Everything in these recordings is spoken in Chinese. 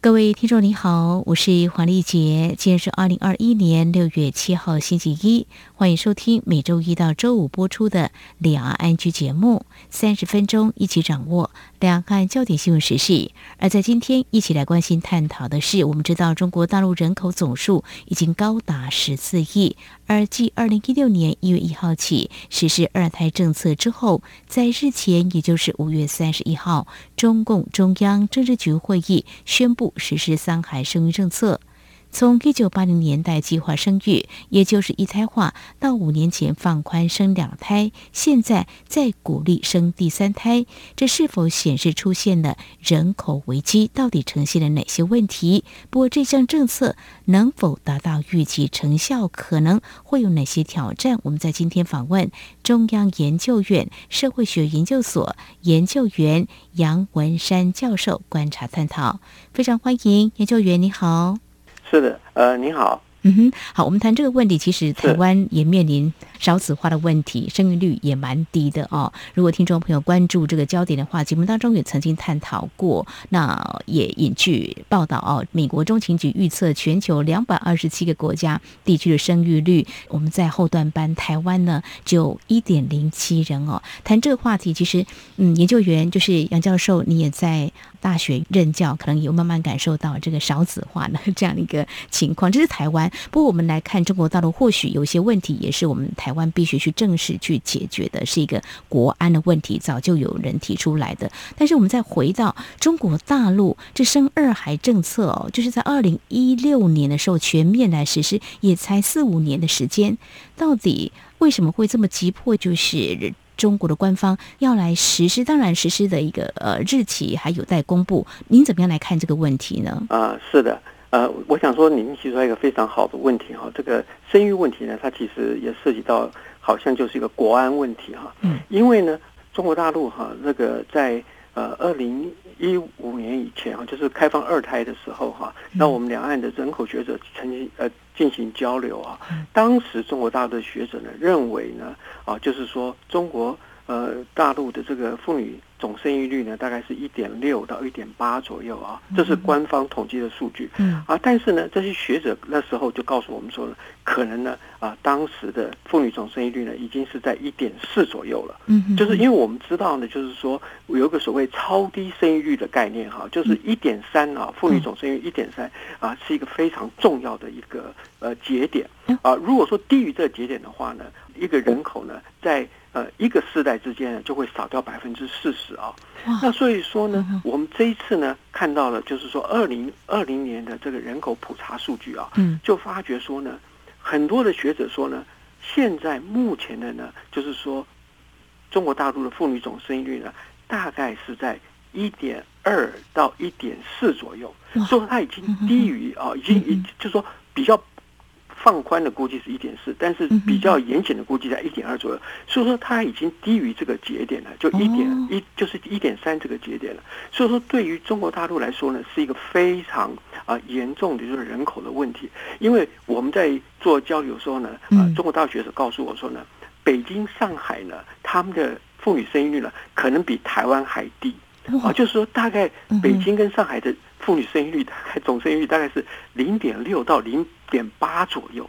各位听众您好，我是黄丽杰，今天是二零二一年六月七号星期一，欢迎收听每周一到周五播出的两岸安居节目，三十分钟一起掌握两岸焦点新闻时事。而在今天一起来关心探讨的是，我们知道中国大陆人口总数已经高达十四亿。而继二零一六年一月一号起实施二胎政策之后，在日前，也就是五月三十一号，中共中央政治局会议宣布实施三孩生育政策。从一九八零年代计划生育，也就是一胎化，到五年前放宽生两胎，现在再鼓励生第三胎，这是否显示出现了人口危机？到底呈现了哪些问题？不过这项政策能否达到预期成效，可能会有哪些挑战？我们在今天访问中央研究院社会学研究所研究员杨文山教授观察探讨，非常欢迎研究员，你好。是的，呃，你好。嗯哼，好，我们谈这个问题。其实台湾也面临少子化的问题，生育率也蛮低的哦。如果听众朋友关注这个焦点的话，节目当中也曾经探讨过。那也引据报道哦，美国中情局预测全球两百二十七个国家地区的生育率，我们在后段班台湾呢就一点零七人哦。谈这个话题，其实嗯，研究员就是杨教授，你也在大学任教，可能有慢慢感受到这个少子化的这样一个情况。这是台湾。不过，我们来看中国大陆，或许有些问题也是我们台湾必须去正视、去解决的，是一个国安的问题，早就有人提出来的。但是，我们再回到中国大陆，这生二孩政策哦，就是在二零一六年的时候全面来实施，也才四五年的时间，到底为什么会这么急迫？就是中国的官方要来实施，当然实施的一个呃日期还有待公布。您怎么样来看这个问题呢？啊，是的。呃，我想说，您提出来一个非常好的问题哈，这个生育问题呢，它其实也涉及到，好像就是一个国安问题哈。嗯。因为呢，中国大陆哈，那个在呃二零一五年以前哈，就是开放二胎的时候哈，那我们两岸的人口学者曾经呃进行交流啊。当时中国大陆的学者呢认为呢，啊，就是说中国呃大陆的这个妇女。总生育率呢，大概是一点六到一点八左右啊，这是官方统计的数据。嗯啊，但是呢，这些学者那时候就告诉我们说呢，可能呢啊，当时的妇女总生育率呢，已经是在一点四左右了。嗯，就是因为我们知道呢，就是说有一个所谓超低生育率的概念哈，就是一点三啊，妇女总生育一点三啊，是一个非常重要的一个呃节点。啊。如果说低于这个节点的话呢，一个人口呢在呃，一个世代之间呢，就会少掉百分之四十啊。那所以说呢，我们这一次呢，看到了就是说，二零二零年的这个人口普查数据啊，嗯。就发觉说呢，很多的学者说呢，现在目前的呢，就是说，中国大陆的妇女总生育率呢，大概是在一点二到一点四左右，所以它已经低于啊，已经已就是说比较。放宽的估计是一点四，但是比较严谨的估计在一点二左右，所以说它已经低于这个节点了，就一点一就是一点三这个节点了。所以说对于中国大陆来说呢，是一个非常啊严重的就是人口的问题。因为我们在做交流的时候呢，啊，中国大陆学者告诉我说呢，北京、上海呢，他们的妇女生育率呢，可能比台湾还低啊，就是说大概北京跟上海的妇女生育率大概总生育率大概是零点六到零。点八左右。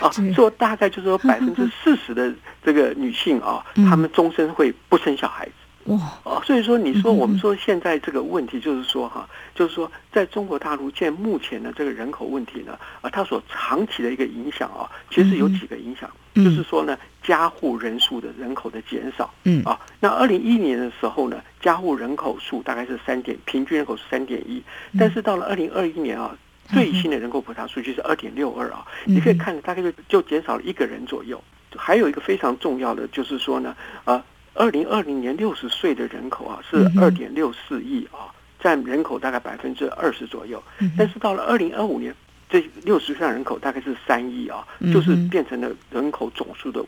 啊，做大概就是说 百分之四十的这个女性啊，她们终身会不生小孩子。哇。啊，所以说你说我们说现在这个问题就是说哈，就是说在中国大陆现在目前的这个人口问题呢，啊，它所长期的一个影响啊，其实有几个影响，就是说呢，家户人数的人口的减少。嗯。啊，那二零一一年的时候呢，家户人口数大概是三点，平均人口是三点一，但是到了二零二一年啊。最新的人口普查数据是二点六二啊，你可以看大概就就减少了一个人左右。还有一个非常重要的就是说呢，呃，二零二零年六十岁的人口啊是二点六四亿啊，占人口大概百分之二十左右。但是到了二零二五年，这六十岁人口大概是三亿啊，就是变成了人口总数的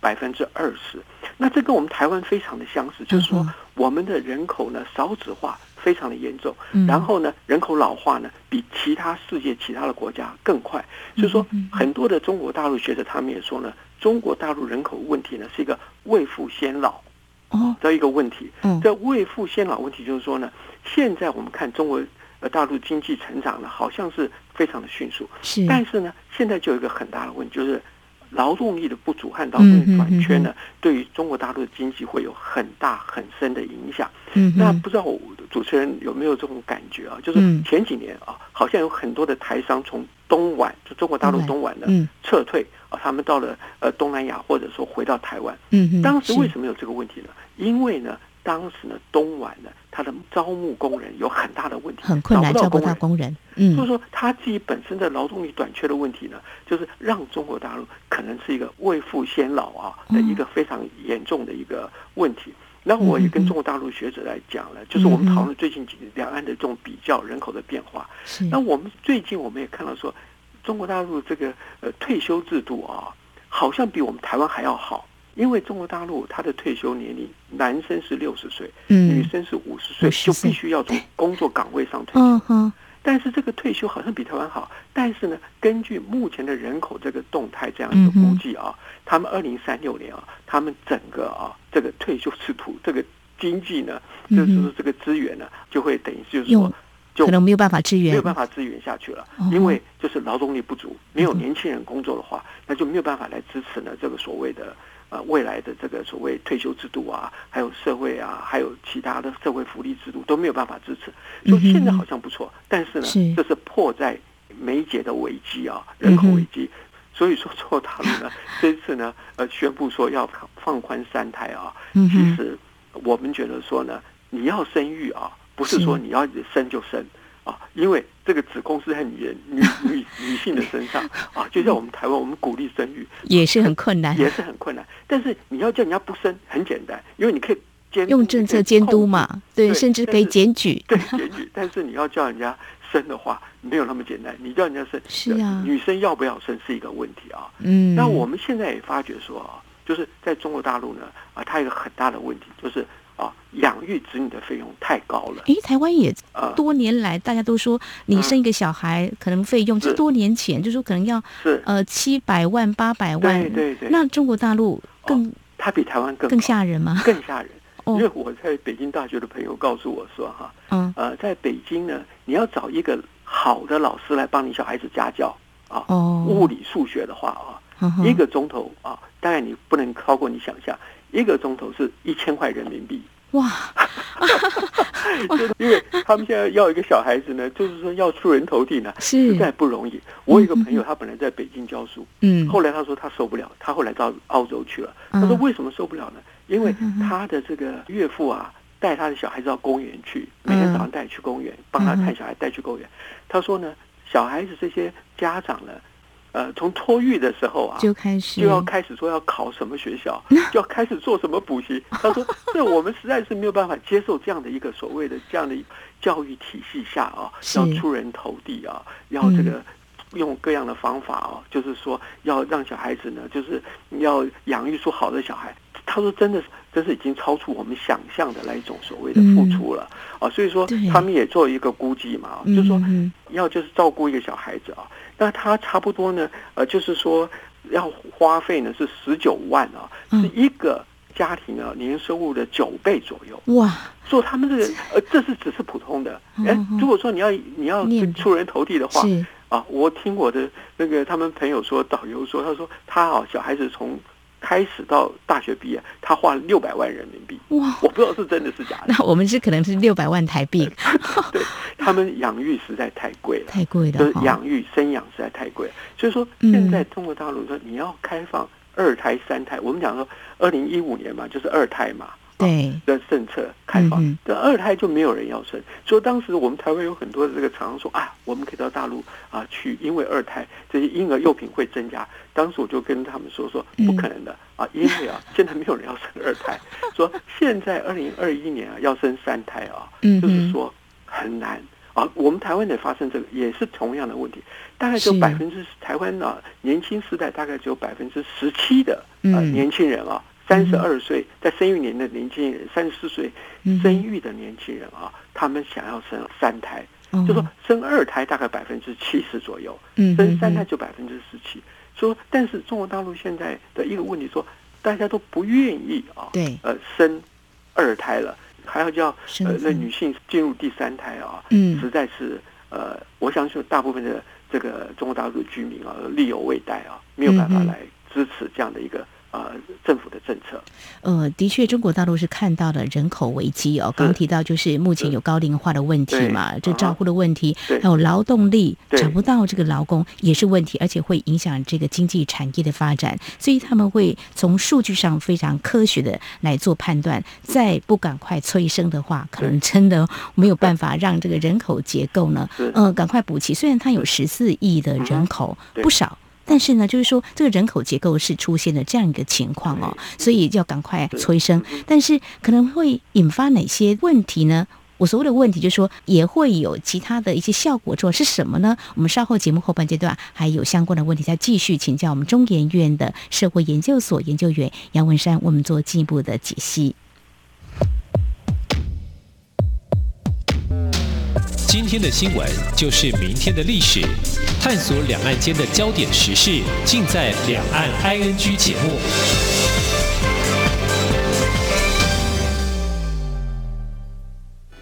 百分之二十。那这跟我们台湾非常的相似，就是说我们的人口呢少子化。非常的严重。嗯、然后呢，人口老化呢比其他世界其他的国家更快。所以说，很多的中国大陆学者他们也说呢，中国大陆人口问题呢是一个未富先老哦的一个问题。嗯，这未富先老问题就是说呢，现在我们看中国呃大陆经济成长呢好像是非常的迅速，是，但是呢，现在就有一个很大的问题就是。劳动力的不足和劳动力短缺呢，对于中国大陆的经济会有很大很深的影响。嗯，那不知道主持人有没有这种感觉啊？就是前几年啊，好像有很多的台商从东莞，就中国大陆东莞的撤退啊，他们到了呃东南亚，或者说回到台湾。嗯，当时为什么有这个问题呢？因为呢。当时呢，东莞呢，他的招募工人有很大的问题，很困难，招不到工人。嗯，就是说他自己本身的劳动力短缺的问题呢，就是让中国大陆可能是一个未富先老啊的一个非常严重的一个问题。那、嗯、我也跟中国大陆学者来讲了，嗯、就是我们讨论最近几年两岸的这种比较人口的变化。是。那我们最近我们也看到说，中国大陆这个呃退休制度啊，好像比我们台湾还要好。因为中国大陆他的退休年龄，男生是六十岁，嗯，女生是五十岁，就必须要从工作岗位上退休。但是这个退休好像比台湾好，但是呢，根据目前的人口这个动态这样一个估计啊，他们二零三六年啊，他们整个啊这个退休制度这个经济呢，就是说这个资源呢，就会等于就是说，就可能没有办法支援，没有办法支援下去了，因为就是劳动力不足，没有年轻人工作的话，那就没有办法来支持呢这个所谓的。呃，未来的这个所谓退休制度啊，还有社会啊，还有其他的社会福利制度都没有办法支持。所以现在好像不错，但是呢，是这是迫在眉睫的危机啊，人口危机。所以说，中国大陆呢，这次呢，呃，宣布说要放宽三胎啊，其实我们觉得说呢，你要生育啊，不是说你要生就生。啊，因为这个子宫是在女人、女女女性的身上 啊，就像我们台湾，我们鼓励生育也是很困难，也是很困难。但是你要叫人家不生，很简单，因为你可以监用政策监督嘛，对，甚至可以检举，对，检举。但是你要叫人家生的话，没有那么简单。你叫人家生，是啊，女生要不要生是一个问题啊。嗯，那我们现在也发觉说啊，就是在中国大陆呢，啊，它有一个很大的问题就是。育子女的费用太高了。诶，台湾也多年来，大家都说你生一个小孩，可能费用，这多年前就说可能要是呃七百万八百万。对对对。那中国大陆更，它比台湾更更吓人吗？更吓人。因为我在北京大学的朋友告诉我说，哈，嗯，呃，在北京呢，你要找一个好的老师来帮你小孩子家教啊，物理数学的话啊，一个钟头啊，大概你不能超过你想象。一个钟头是一千块人民币哇！因为他们现在要一个小孩子呢，就是说要出人头地呢，实在不容易。我有一个朋友，他本来在北京教书，嗯，后来他说他受不了，他后来到澳洲去了。他说为什么受不了呢？因为他的这个岳父啊，带他的小孩子到公园去，每天早上带去公园，帮他看小孩，带去公园。他说呢，小孩子这些家长呢。呃，从托育的时候啊，就开始就要开始说要考什么学校，就要开始做什么补习。他说，这我们实在是没有办法接受这样的一个所谓的这样的教育体系下啊，要出人头地啊，要这个用各样的方法啊，就是说要让小孩子呢，就是要养育出好的小孩。他说，真的是，真是已经超出我们想象的那一种所谓的付出了啊。所以说，他们也做一个估计嘛，就是说要就是照顾一个小孩子啊。那他差不多呢，呃，就是说要花费呢是十九万啊，是一个家庭啊年收入的九倍左右。哇！所以他们这个呃，这是只是普通的。哎，如果说你要你要出人头地的话，啊，我听我的那个他们朋友说，导游说，他说他啊小孩子从。开始到大学毕业，他花了六百万人民币。哇！我不知道是真的是假的。那我们是可能是六百万台币。对，他们养育实在太贵了，太贵了。就是养育生养实在太贵了。所以说，现在中国大陆说你要开放二胎、三胎，我们讲说二零一五年嘛，就是二胎嘛。对的政策开放，这二胎就没有人要生。所以当时我们台湾有很多的这个厂商说啊，我们可以到大陆啊去，因为二胎这些婴儿用品会增加。当时我就跟他们说说不可能的啊，因为啊现在没有人要生二胎，说现在二零二一年啊要生三胎啊，就是说很难啊。我们台湾也发生这个也是同样的问题，大概只有百分之台湾啊年轻世代大概只有百分之十七的呃年轻人啊。三十二岁在生育年的年轻人，三十四岁生育的年轻人啊，他们想要生三胎，就说生二胎大概百分之七十左右，生三胎就百分之十七。说，但是中国大陆现在的一个问题说，大家都不愿意啊，对，呃，生二胎了，还要叫呃那女性进入第三胎啊，嗯，实在是呃，我相信大部分的这个中国大陆的居民啊，力有未逮啊，没有办法来支持这样的一个。呃，政府的政策，呃，的确，中国大陆是看到了人口危机哦。刚刚提到就是目前有高龄化的问题嘛，这照顾的问题，还有劳动力找不到这个劳工也是问题，而且会影响这个经济产业的发展。所以他们会从数据上非常科学的来做判断，再不赶快催生的话，可能真的没有办法让这个人口结构呢，呃，赶快补齐。虽然它有十四亿的人口，不少。但是呢，就是说这个人口结构是出现了这样一个情况哦，所以要赶快催生。但是可能会引发哪些问题呢？我所谓的问题就是说，也会有其他的一些效果，做是什么呢？我们稍后节目后半阶段还有相关的问题，再继续请教我们中研院的社会研究所研究员杨文山，我们做进一步的解析。今天的新闻就是明天的历史，探索两岸间的焦点时事，尽在《两岸 ING》节目。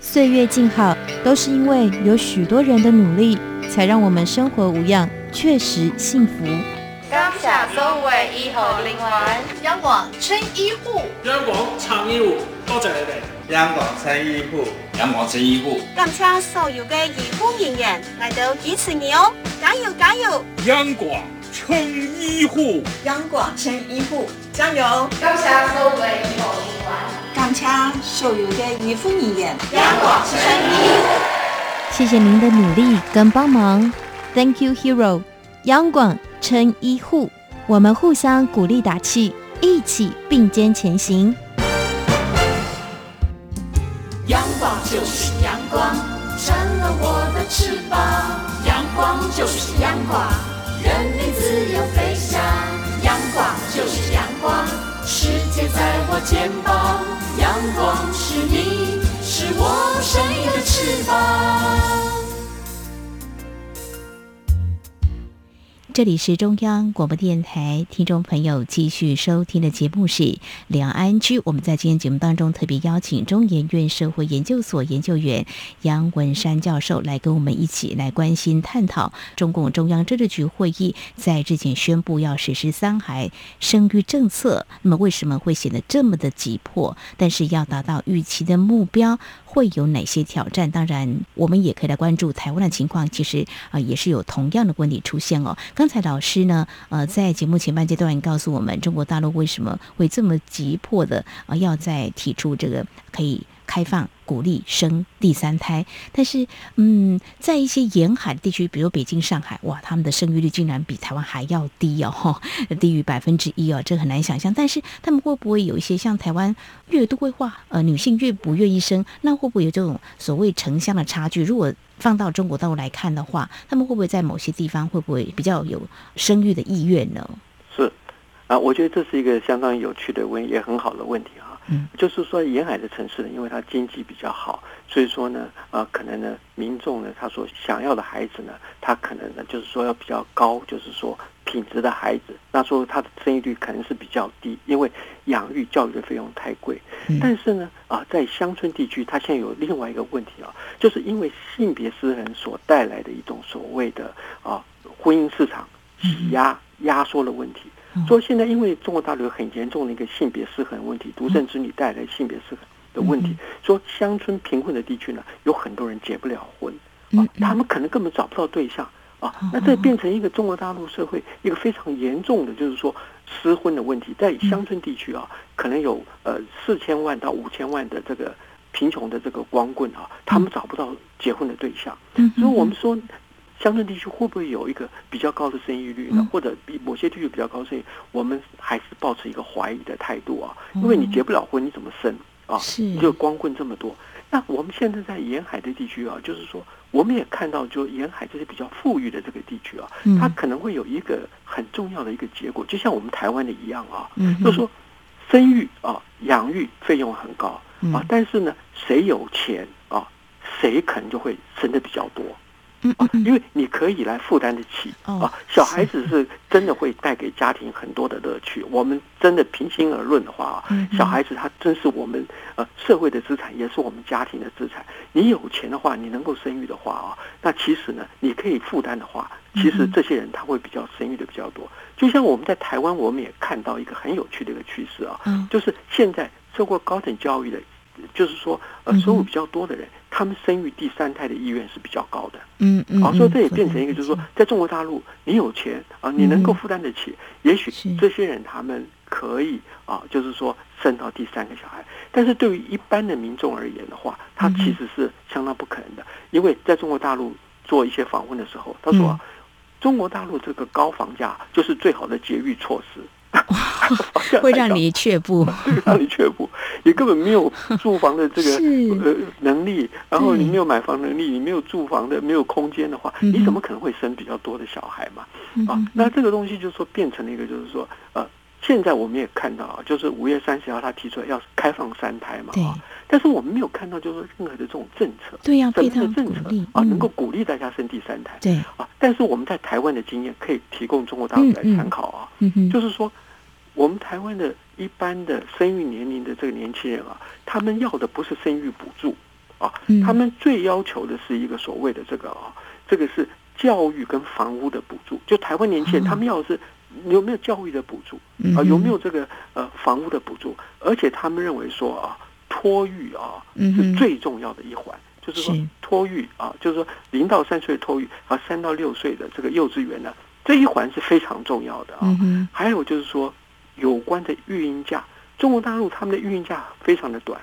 岁月静好，都是因为有许多人的努力，才让我们生活无恙，确实幸福。感谢所有医护人员，央广撑医护，央广撑医护，多谢你哋。央广撑医护，央广撑医护，感谢所有的医护人员来到支持你哦，加油加油！央广撑医护，央广撑医护，加油！感谢所有的医护人员，感谢所有的医护人员，央广撑医护，谢谢您的努力跟帮忙，Thank you, hero！央广撑医护，我们互相鼓励打气，一起并肩前行。就是阳光，成了我的翅膀。阳光就是阳光，人民自由飞翔。阳光就是阳光，世界在我肩膀。阳光是你，是我生命的翅膀。这里是中央广播电台，听众朋友继续收听的节目是《两岸 ING》。我们在今天节目当中特别邀请中研院社会研究所研究员杨文山教授来跟我们一起来关心探讨中共中央政治局会议在之前宣布要实施三孩生育政策，那么为什么会显得这么的急迫？但是要达到预期的目标，会有哪些挑战？当然，我们也可以来关注台湾的情况。其实啊，也是有同样的问题出现哦。刚才老师呢，呃，在节目前半阶段告诉我们，中国大陆为什么会这么急迫的啊，要再提出这个可以。开放鼓励生第三胎，但是，嗯，在一些沿海地区，比如北京、上海，哇，他们的生育率竟然比台湾还要低哦，低于百分之一哦，这很难想象。但是，他们会不会有一些像台湾越都会化，呃，女性越不愿意生，那会不会有这种所谓城乡的差距？如果放到中国大陆来看的话，他们会不会在某些地方会不会比较有生育的意愿呢？是啊，我觉得这是一个相当有趣的问，也很好的问题。嗯，就是说沿海的城市呢，因为它经济比较好，所以说呢，呃，可能呢，民众呢，他所想要的孩子呢，他可能呢，就是说要比较高，就是说品质的孩子，那说他的生育率可能是比较低，因为养育教育的费用太贵。但是呢，啊，在乡村地区，它现在有另外一个问题啊，就是因为性别失衡所带来的一种所谓的啊婚姻市场挤压压缩的问题。说现在因为中国大陆有很严重的一个性别失衡问题，独生子女带来性别失衡的问题。说乡村贫困的地区呢，有很多人结不了婚啊，他们可能根本找不到对象啊。那这变成一个中国大陆社会一个非常严重的，就是说失婚的问题。在乡村地区啊，可能有呃四千万到五千万的这个贫穷的这个光棍啊，他们找不到结婚的对象。所以我们说。乡村地区会不会有一个比较高的生育率呢？或者比某些地区比较高的生育，我们还是保持一个怀疑的态度啊。因为你结不了婚，你怎么生啊？你就光棍这么多。那我们现在在沿海的地区啊，就是说，我们也看到，就沿海这些比较富裕的这个地区啊，它可能会有一个很重要的一个结果，就像我们台湾的一样啊，就是说，生育啊养育费用很高啊，嗯、但是呢，谁有钱啊，谁可能就会生的比较多。嗯，嗯，嗯因为你可以来负担得起、哦、啊，小孩子是真的会带给家庭很多的乐趣。我们真的平心而论的话啊，小孩子他真是我们呃社会的资产，也是我们家庭的资产。你有钱的话，你能够生育的话啊，那其实呢，你可以负担的话，其实这些人他会比较生育的比较多。就像我们在台湾，我们也看到一个很有趣的一个趋势啊，嗯、就是现在受过高等教育的。就是说，呃，收入比较多的人，他们生育第三胎的意愿是比较高的。嗯嗯。好，所以这也变成一个，就是说，在中国大陆，你有钱啊，你能够负担得起，也许这些人他们可以啊，就是说生到第三个小孩。但是对于一般的民众而言的话，他其实是相当不可能的，因为在中国大陆做一些访问的时候，他说，中国大陆这个高房价就是最好的节育措施。会让你却步，会让你却步，你根本没有 住房的这个呃能力，然后你没有买房能力，你没有住房的没有空间的话，你怎么可能会生比较多的小孩嘛？啊，那这个东西就是说变成了一个，就是说呃，现在我们也看到啊，就是五月三十号他提出来要开放三胎嘛，啊，但是我们没有看到就是说任何的这种政策，对呀，什么的政策啊，能够鼓励大家生第三胎，对啊，但是我们在台湾的经验可以提供中国大陆来参考啊，就是说。我们台湾的一般的生育年龄的这个年轻人啊，他们要的不是生育补助啊，他们最要求的是一个所谓的这个啊，这个是教育跟房屋的补助。就台湾年轻人，他们要的是有没有教育的补助啊，有没有这个呃房屋的补助，而且他们认为说啊，托育啊是最重要的一环，就是说托育啊，就是说零到三岁的托育和三到六岁的这个幼稚园呢，这一环是非常重要的啊。还有就是说。有关的育婴假，中国大陆他们的育婴假非常的短，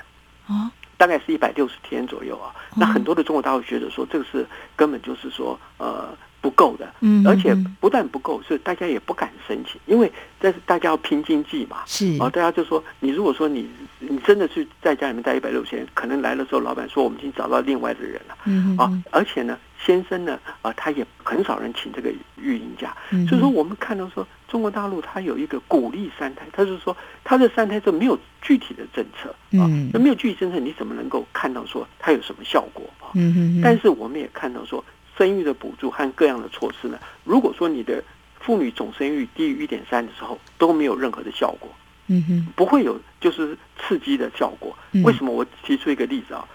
啊，大概是一百六十天左右啊。那很多的中国大陆学者说，这个是根本就是说呃不够的，嗯，而且不但不够，是大家也不敢申请，因为这是大家要拼经济嘛，是。啊，大家就说你如果说你你真的是在家里面待一百六十天，可能来的时候老板说我们已经找到另外的人了，嗯啊，而且呢，先生呢啊，他也很少人请这个育婴假，所以说我们看到说。中国大陆它有一个鼓励三胎，它是说它的三胎这没有具体的政策啊，那没有具体政策，你怎么能够看到说它有什么效果啊？但是我们也看到说，生育的补助和各样的措施呢，如果说你的妇女总生育低于一点三的时候，都没有任何的效果，嗯哼，不会有就是刺激的效果。为什么？我提出一个例子啊，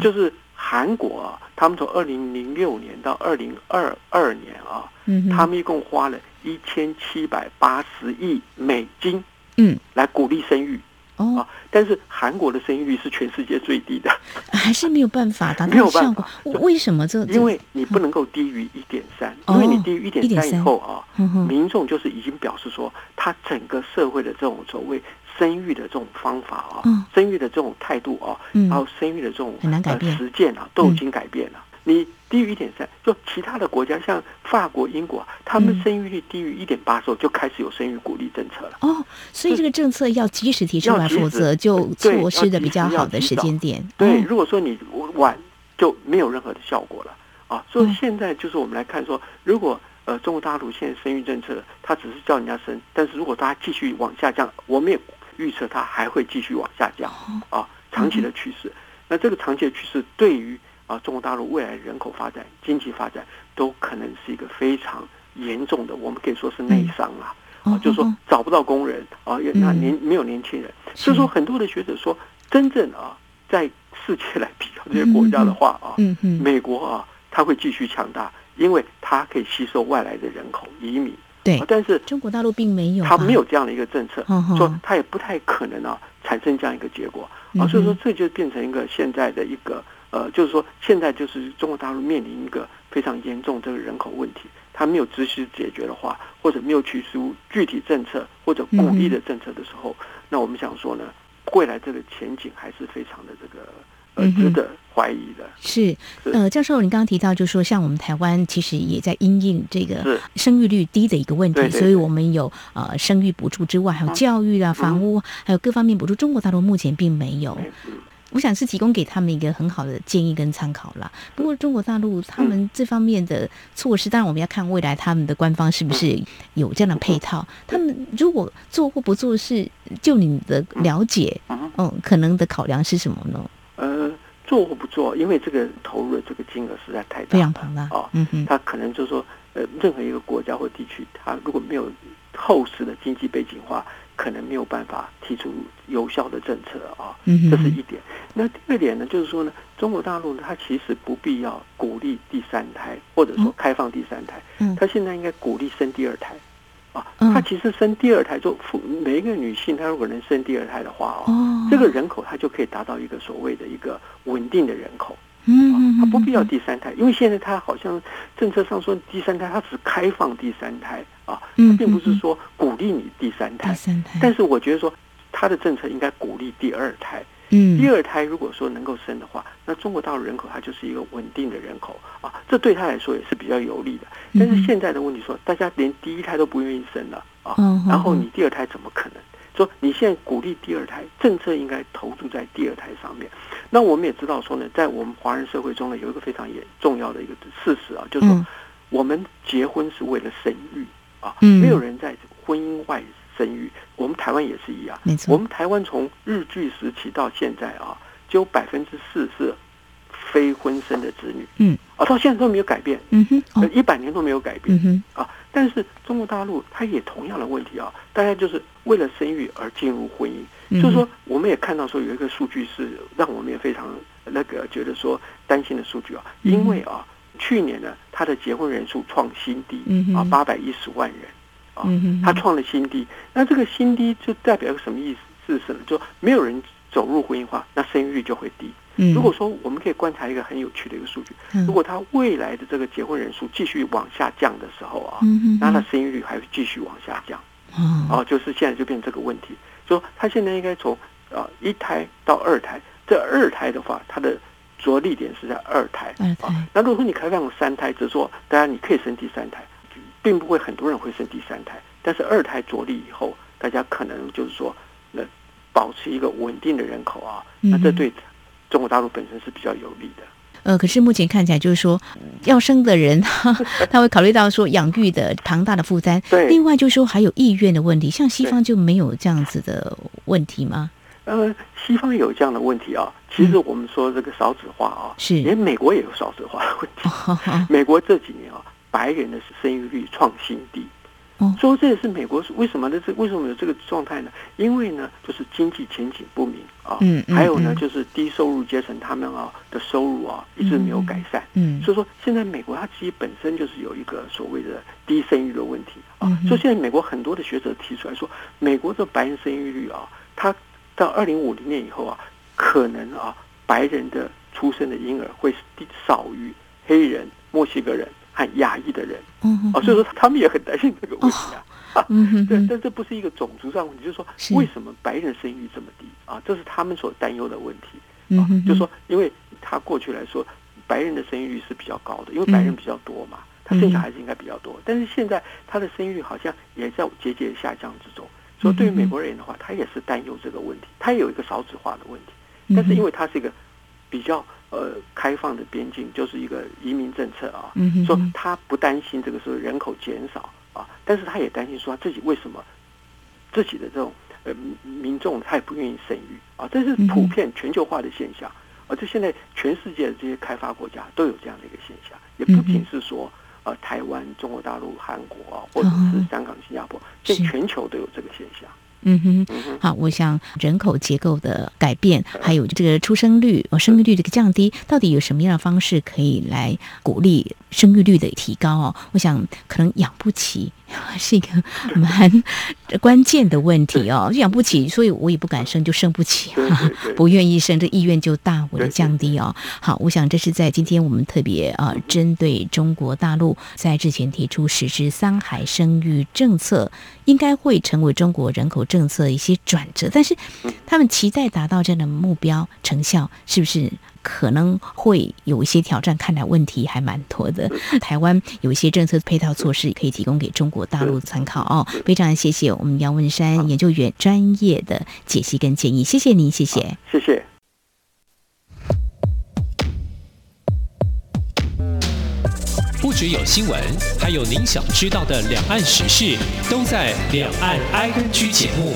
就是。韩国啊，他们从二零零六年到二零二二年啊，嗯，他们一共花了一千七百八十亿美金，嗯，来鼓励生育，哦，啊，但是韩国的生育率是全世界最低的，还是没有办法 达到效果。为什么这？因为你不能够低于一点三，因为你低于一点三以后啊，民众就是已经表示说，他整个社会的这种所谓。生育的这种方法啊，嗯、生育的这种态度啊，嗯、然后生育的这种很难改变、呃、实践啊，都已经改变了。嗯、你低于一点三，就其他的国家像法国、英国，他们生育率低于一点八的时候，就开始有生育鼓励政策了。哦，所以这个政策要及时提出来，否则就错失的比较好的时间点。对，如果说你晚，就没有任何的效果了啊。所以现在就是我们来看说，如果呃中国大陆现在生育政策，它只是叫人家生，但是如果大家继续往下降，我们也。预测它还会继续往下降啊，长期的趋势。那这个长期的趋势对于啊中国大陆未来人口发展、经济发展都可能是一个非常严重的，我们可以说是内伤啊。啊，就是说找不到工人啊，那年没有年轻人。所以说很多的学者说，真正啊在世界来比较这些国家的话啊，美国啊它会继续强大，因为它可以吸收外来的人口移民。对，但是中国大陆并没有，他没有这样的一个政策，说他也不太可能啊产生这样一个结果啊，所以说这就变成一个现在的一个呃，就是说现在就是中国大陆面临一个非常严重这个人口问题，他没有及时解决的话，或者没有提出具体政策或者鼓励的政策的时候，嗯、那我们想说呢，未来这个前景还是非常的这个。呃，值得怀疑的。是，呃，教授，你刚刚提到，就是说，像我们台湾其实也在因应这个生育率低的一个问题，所以我们有呃生育补助之外，还有教育啊、房屋，还有各方面补助。中国大陆目前并没有。我想是提供给他们一个很好的建议跟参考啦。不过中国大陆他们这方面的措施，当然我们要看未来他们的官方是不是有这样的配套。他们如果做或不做，是就你的了解，嗯，可能的考量是什么呢？呃，做或不做，因为这个投入的这个金额实在太大，非常庞大啊。嗯嗯，他可能就是说，呃，任何一个国家或地区，他如果没有厚实的经济背景化。可能没有办法提出有效的政策啊，嗯这是一点。那第二点呢，就是说呢，中国大陆呢，它其实不必要鼓励第三胎，或者说开放第三胎，它现在应该鼓励生第二胎啊。她其实生第二胎，就每一个女性，她如果能生第二胎的话哦，这个人口她就可以达到一个所谓的一个稳定的人口。嗯，她不必要第三胎，因为现在她好像政策上说第三胎，它只是开放第三胎。啊，并不是说鼓励你第三胎，但是我觉得说他的政策应该鼓励第二胎。嗯，第二胎如果说能够生的话，那中国大陆人口它就是一个稳定的人口啊，这对他来说也是比较有利的。但是现在的问题说，大家连第一胎都不愿意生了啊，然后你第二胎怎么可能？说你现在鼓励第二胎，政策应该投注在第二胎上面。那我们也知道说呢，在我们华人社会中呢，有一个非常严重要的一个事实啊，就是说我们结婚是为了生育。啊，没有人在婚姻外生育。我们台湾也是一样，没错。我们台湾从日据时期到现在啊，只有百分之四是非婚生的子女。嗯，啊，到现在都没有改变。嗯哼，一百年都没有改变。嗯哼，啊，但是中国大陆它也同样的问题啊，大家就是为了生育而进入婚姻。嗯，就是说，我们也看到说有一个数据是让我们也非常那个觉得说担心的数据啊，因为啊。去年呢，他的结婚人数创新低，啊，八百一十万人，啊，他创了新低。那这个新低就代表个什么意思？是什么，就没有人走入婚姻化，那生育率就会低。如果说我们可以观察一个很有趣的一个数据，如果他未来的这个结婚人数继续往下降的时候啊，那他生育率还会继续往下降。啊，就是现在就变成这个问题，说他现在应该从啊一胎到二胎，这二胎的话，他的。着力点是在二胎，二胎啊。那如果说你开放三胎，只是说，当然你可以生第三胎，并不会很多人会生第三胎。但是二胎着力以后，大家可能就是说，那保持一个稳定的人口啊，那这对中国大陆本身是比较有利的。呃，可是目前看起来就是说，要生的人他 他会考虑到说养育的庞大的负担。对。另外就是说还有意愿的问题，像西方就没有这样子的问题吗？呃，西方有这样的问题啊。其实我们说这个少子化啊，是连美国也有少子化的问题。美国这几年啊，白人的生育率创新低。所以这也是美国为什么呢？这为什么有这个状态呢？因为呢，就是经济前景不明啊。嗯。还有呢，就是低收入阶层他们啊的收入啊一直没有改善。嗯。所以说，现在美国它自己本身就是有一个所谓的低生育的问题啊。所以现在美国很多的学者提出来说，美国的白人生育率啊，它。到二零五零年以后啊，可能啊，白人的出生的婴儿会少于黑人、墨西哥人和亚裔的人。嗯嗯。啊，所以说他们也很担心这个问题啊。对，但这不是一个种族上问题，就是说为什么白人生育这么低啊？这是他们所担忧的问题。嗯嗯。就是说，因为他过去来说，白人的生育率是比较高的，因为白人比较多嘛，他生小孩子应该比较多。但是现在他的生育率好像也在节节下降之中。所以，对于美国人的话，他也是担忧这个问题，他也有一个少子化的问题，但是因为他是一个比较呃开放的边境，就是一个移民政策啊，说他不担心这个时候人口减少啊，但是他也担心说他自己为什么自己的这种呃民众他也不愿意生育啊，这是普遍全球化的现象，而这现在全世界的这些开发国家都有这样的一个现象，也不仅是说。呃，台湾、中国大陆、韩国啊，或者是香港、新加坡，这全球都有这个现象。嗯哼，好，我想人口结构的改变，还有这个出生率、生育率这个降低，到底有什么样的方式可以来鼓励生育率的提高哦？我想可能养不起。是一个蛮关键的问题哦，养不起，所以我也不敢生，就生不起，不愿意生，这意愿就大为的降低哦。好，我想这是在今天我们特别啊，针对中国大陆在之前提出实施三孩生育政策，应该会成为中国人口政策一些转折，但是他们期待达到这样的目标成效，是不是可能会有一些挑战？看来问题还蛮多的。台湾有一些政策配套措施可以提供给中国大陆参考哦。非常谢谢我们杨文山研究员专业的解析跟建议，谢谢您，谢谢，谢谢。不只有新闻，还有您想知道的两岸时事，都在《两岸 I N G》节目。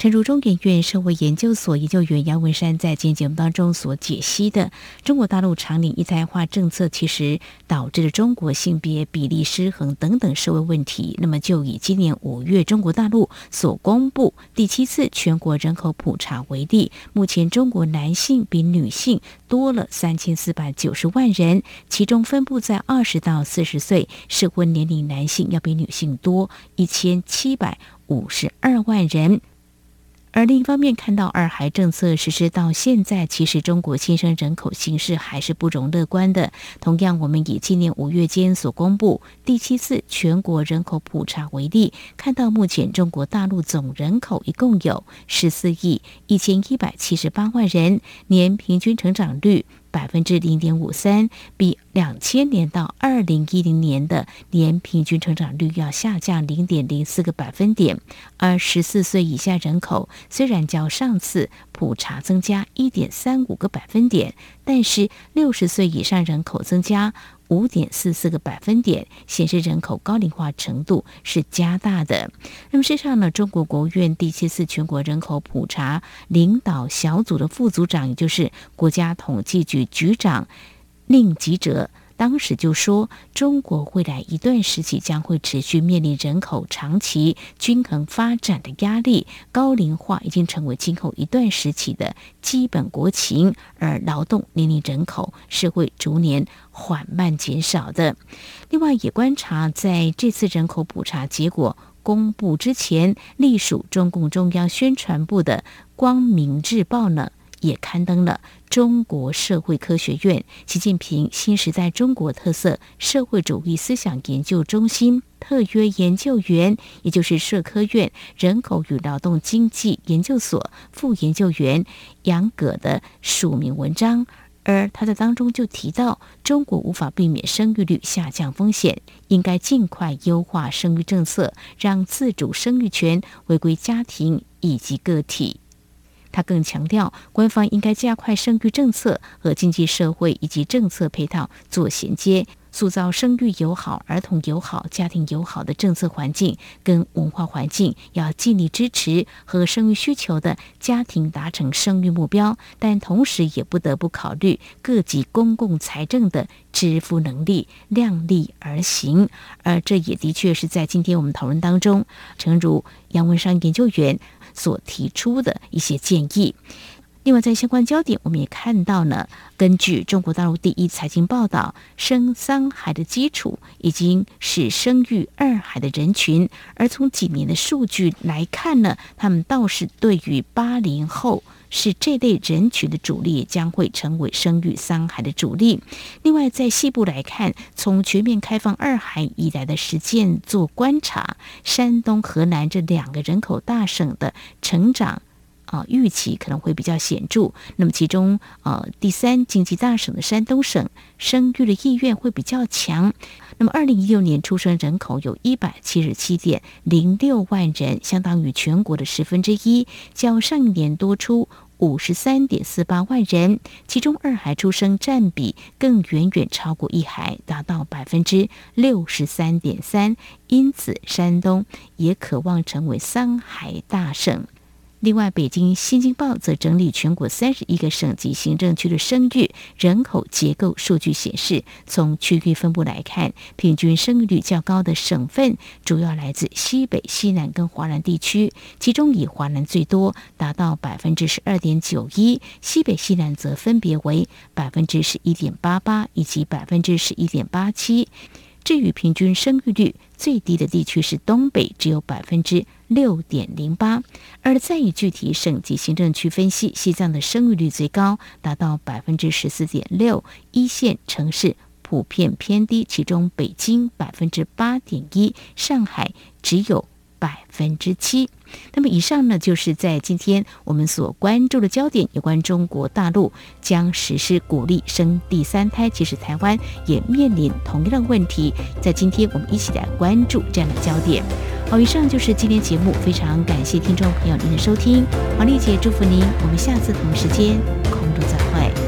诚如中研院社会研究所研究员杨文山在今天节目当中所解析的，中国大陆常年一胎化政策，其实导致了中国性别比例失衡等等社会问题。那么，就以今年五月中国大陆所公布第七次全国人口普查为例，目前中国男性比女性多了三千四百九十万人，其中分布在二十到四十岁适婚年龄男性要比女性多一千七百五十二万人。而另一方面，看到二孩政策实施到现在，其实中国新生人口形势还是不容乐观的。同样，我们以今年五月间所公布第七次全国人口普查为例，看到目前中国大陆总人口一共有十四亿一千一百七十八万人，年平均成长率，百分之零点五三，比两千年到二零一零年的年平均成长率要下降零点零四个百分点。而十四岁以下人口虽然较上次普查增加一点三五个百分点，但是六十岁以上人口增加五点四四个百分点，显示人口高龄化程度是加大的。那么，事实上呢，中国国务院第七次全国人口普查领导小组的副组长，也就是国家统计局局长宁吉喆。当时就说，中国未来一段时期将会持续面临人口长期均衡发展的压力，高龄化已经成为今后一段时期的基本国情，而劳动年龄人口是会逐年缓慢减少的。另外，也观察在这次人口普查结果公布之前，隶属中共中央宣传部的《光明日报》呢，也刊登了中国社会科学院习近平新时代中国特色社会主义思想研究中心特约研究员，也就是社科院人口与劳动经济研究所副研究员杨葛的署名文章，而他在当中就提到，中国无法避免生育率下降风险，应该尽快优化生育政策，让自主生育权回归家庭以及个体。他更强调，官方应该加快生育政策和经济社会以及政策配套做衔接，塑造生育友好、儿童友好、家庭友好的政策环境跟文化环境，要尽力支持和生育需求的家庭达成生育目标，但同时也不得不考虑各级公共财政的支付能力，量力而行。而这也的确是在今天我们讨论当中，诚如杨文山研究员。所提出的一些建议。另外，在相关焦点，我们也看到呢，根据中国大陆第一财经报道，生三孩的基础已经是生育二孩的人群。而从几年的数据来看呢，他们倒是对于八零后是这类人群的主力，将会成为生育三孩的主力。另外，在西部来看，从全面开放二孩以来的实践做观察，山东、河南这两个人口大省的成长。啊，预期可能会比较显著。那么，其中呃，第三经济大省的山东省生育的意愿会比较强。那么，二零一六年出生人口有一百七十七点零六万人，相当于全国的十分之一，较上一年多出五十三点四八万人。其中，二孩出生占比更远远超过一孩，达到百分之六十三点三。因此，山东也渴望成为三孩大省。另外，北京《新京报》则整理全国三十一个省级行政区的生育人口结构数据显示，从区域分布来看，平均生育率较高的省份主要来自西北、西南跟华南地区，其中以华南最多，达到百分之十二点九一，西北、西南则分别为百分之十一点八八以及百分之十一点八七。至于平均生育率最低的地区是东北，只有百分之六点零八。而再以具体省级行政区分析，西藏的生育率最高，达到百分之十四点六，一线城市普遍偏低，其中北京百分之八点一，上海只有。百分之七。那么以上呢，就是在今天我们所关注的焦点，有关中国大陆将实施鼓励生第三胎。其实台湾也面临同样的问题，在今天我们一起来关注这样的焦点。好，以上就是今天节目，非常感谢听众朋友您的收听，黄丽姐祝福您，我们下次同时间空中再会。